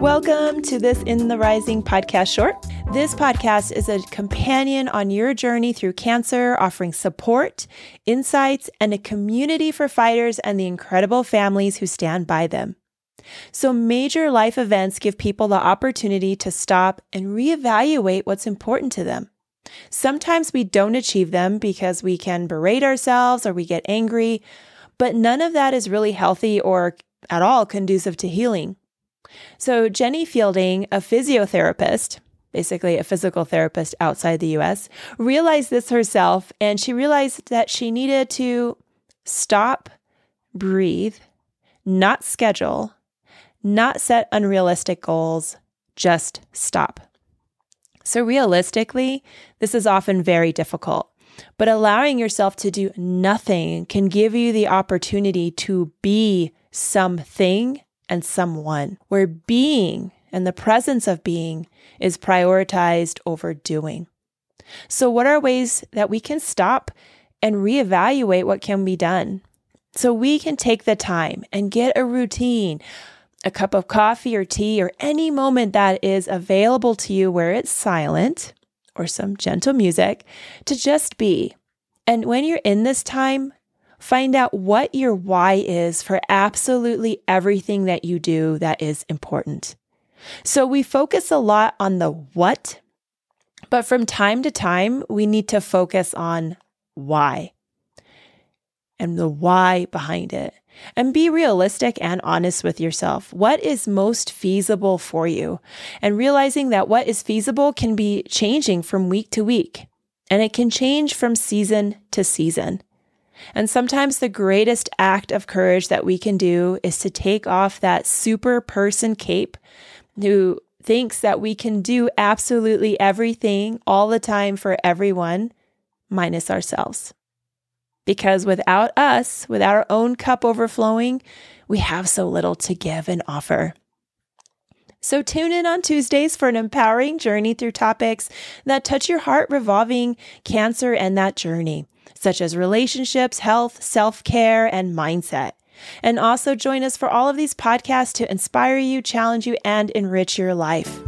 Welcome to this In the Rising podcast short. This podcast is a companion on your journey through cancer, offering support, insights, and a community for fighters and the incredible families who stand by them. So, major life events give people the opportunity to stop and reevaluate what's important to them. Sometimes we don't achieve them because we can berate ourselves or we get angry, but none of that is really healthy or at all conducive to healing. So, Jenny Fielding, a physiotherapist, basically a physical therapist outside the US, realized this herself and she realized that she needed to stop, breathe, not schedule, not set unrealistic goals, just stop. So, realistically, this is often very difficult, but allowing yourself to do nothing can give you the opportunity to be something and someone, where being and the presence of being is prioritized over doing. So, what are ways that we can stop and reevaluate what can be done? So, we can take the time and get a routine, a cup of coffee or tea, or any moment that is available to you where it's silent or some gentle music to just be. And when you're in this time, Find out what your why is for absolutely everything that you do that is important. So we focus a lot on the what, but from time to time, we need to focus on why and the why behind it. And be realistic and honest with yourself. What is most feasible for you? And realizing that what is feasible can be changing from week to week, and it can change from season to season. And sometimes the greatest act of courage that we can do is to take off that super person cape who thinks that we can do absolutely everything all the time for everyone, minus ourselves. Because without us, without our own cup overflowing, we have so little to give and offer. So tune in on Tuesdays for an empowering journey through topics that touch your heart revolving cancer and that journey such as relationships, health, self care, and mindset. And also join us for all of these podcasts to inspire you, challenge you, and enrich your life.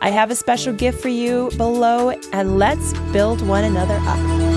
I have a special gift for you below, and let's build one another up.